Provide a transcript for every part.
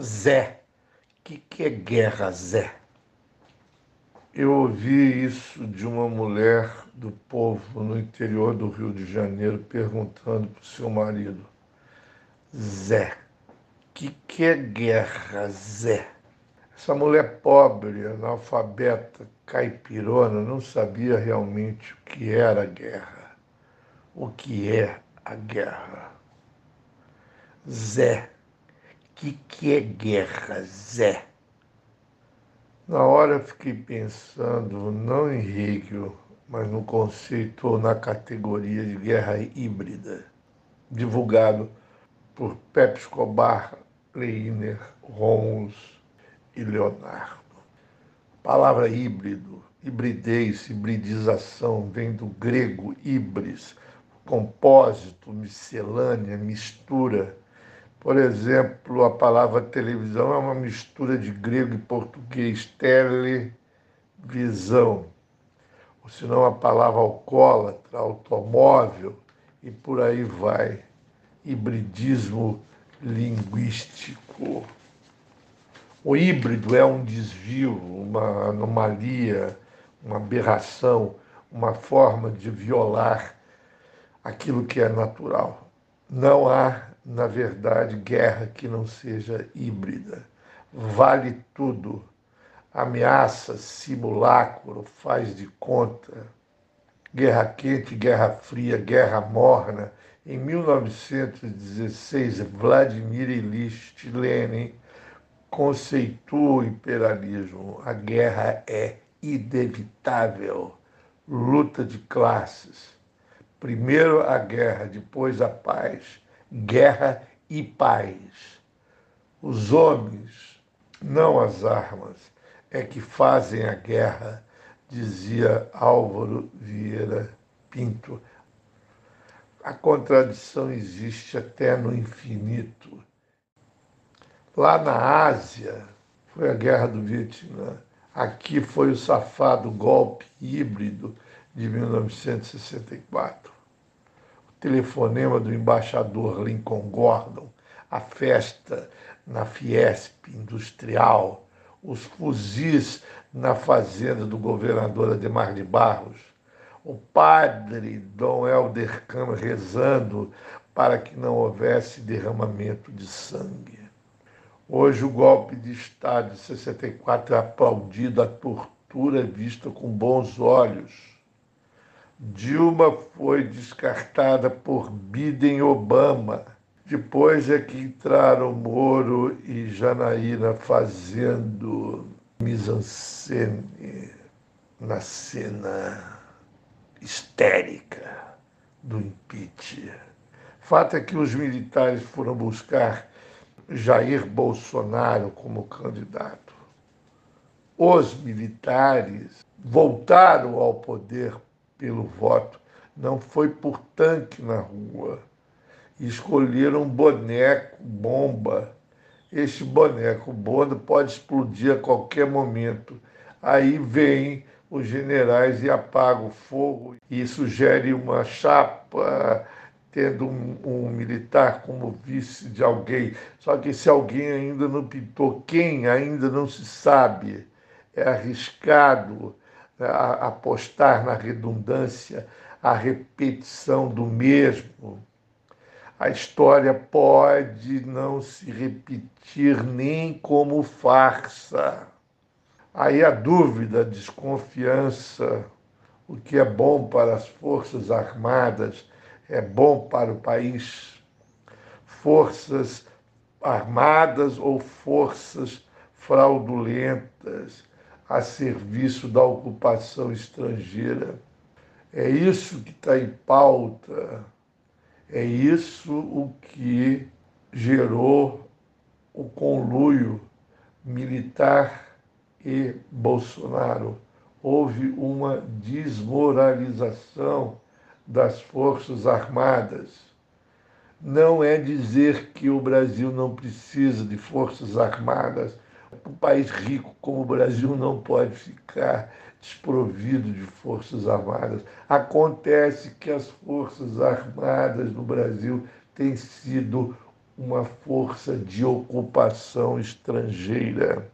Zé. O que, que é guerra, Zé? Eu ouvi isso de uma mulher do povo no interior do Rio de Janeiro perguntando para o seu marido: Zé, o que, que é guerra, Zé? Essa mulher pobre, analfabeta, caipirona, não sabia realmente o que era a guerra, o que é a guerra. Zé, que, que é guerra, Zé? Na hora fiquei pensando não em Hegel, mas no conceito ou na categoria de guerra híbrida, divulgado por Pepe Escobar, Leiner, Rons, e Leonardo. A palavra híbrido, hibridez, hibridização, vem do grego híbris, compósito, miscelânea, mistura. Por exemplo, a palavra televisão é uma mistura de grego e português, televisão. Ou senão a palavra alcoólatra, automóvel, e por aí vai. Hibridismo linguístico. O híbrido é um desvio, uma anomalia, uma aberração, uma forma de violar aquilo que é natural. Não há, na verdade, guerra que não seja híbrida. Vale tudo. Ameaça, simulacro, faz de conta. Guerra quente, guerra fria, guerra morna. Em 1916, Vladimir Ilyich Lenin conceitua o imperialismo. A guerra é inevitável. Luta de classes. Primeiro a guerra, depois a paz. Guerra e paz. Os homens, não as armas, é que fazem a guerra, dizia Álvaro Vieira Pinto. A contradição existe até no infinito Lá na Ásia foi a guerra do Vietnã. Aqui foi o safado golpe híbrido de 1964. O telefonema do embaixador Lincoln Gordon, a festa na Fiesp Industrial, os fuzis na fazenda do governador Ademar de Barros, o padre Dom Helder Câmara rezando para que não houvesse derramamento de sangue. Hoje o golpe de Estado de 64 é aplaudido, a tortura vista com bons olhos. Dilma foi descartada por Biden Obama. Depois é que entraram Moro e Janaína fazendo mise-en-scène na cena histérica do impeachment. Fato é que os militares foram buscar Jair Bolsonaro como candidato. Os militares voltaram ao poder pelo voto, não foi por tanque na rua. Escolheram boneco bomba. Este boneco bomba pode explodir a qualquer momento. Aí vem os generais e apagam o fogo e sugere uma chapa tendo um, um, militar como vice de alguém. Só que esse alguém ainda não pintou. Quem ainda não se sabe. É arriscado né, apostar na redundância, a repetição do mesmo. A história pode não se repetir nem como farsa. Aí a dúvida, a desconfiança, o que é bom para as Forças Armadas é bom para o país. Forças armadas ou forças fraudulentas a serviço da ocupação estrangeira. É isso que está em pauta, é isso o que gerou o conluio militar e Bolsonaro. Houve uma desmoralização das Forças Armadas. Não é dizer que o Brasil não precisa de Forças Armadas. Um país rico como o Brasil não pode ficar desprovido de Forças Armadas. Acontece que as Forças Armadas no Brasil têm sido uma força de ocupação estrangeira.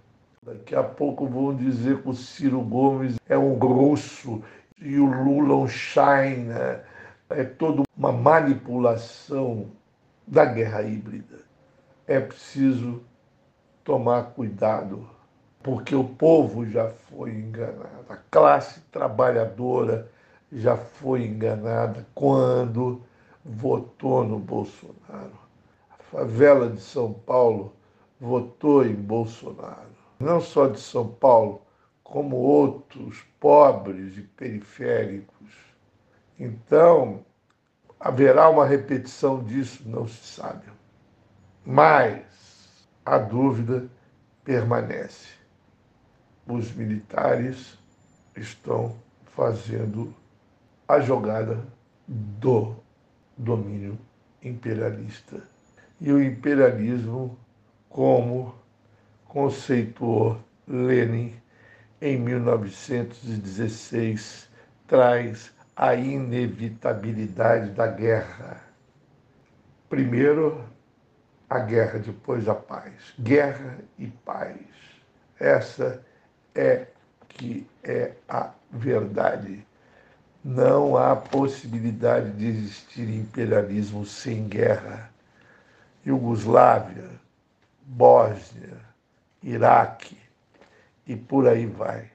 Daqui a pouco vão dizer que o Ciro Gomes é um russo e o Lula um China. É toda uma manipulação da guerra híbrida. É preciso tomar cuidado, porque o povo já foi enganado, a classe trabalhadora já foi enganada quando votou no Bolsonaro. A favela de São Paulo votou em Bolsonaro. Não só de São Paulo, como outros pobres e periféricos. Então, haverá uma repetição disso? Não se sabe. Mas a dúvida permanece. Os militares estão fazendo a jogada do domínio imperialista. E o imperialismo, como conceituou Lenin em 1916, traz a inevitabilidade da guerra. Primeiro, a guerra, depois a paz. Guerra e paz. Essa é que é a verdade. Não há possibilidade de existir imperialismo sem guerra. Iugoslávia, Bósnia, Iraque e por aí vai.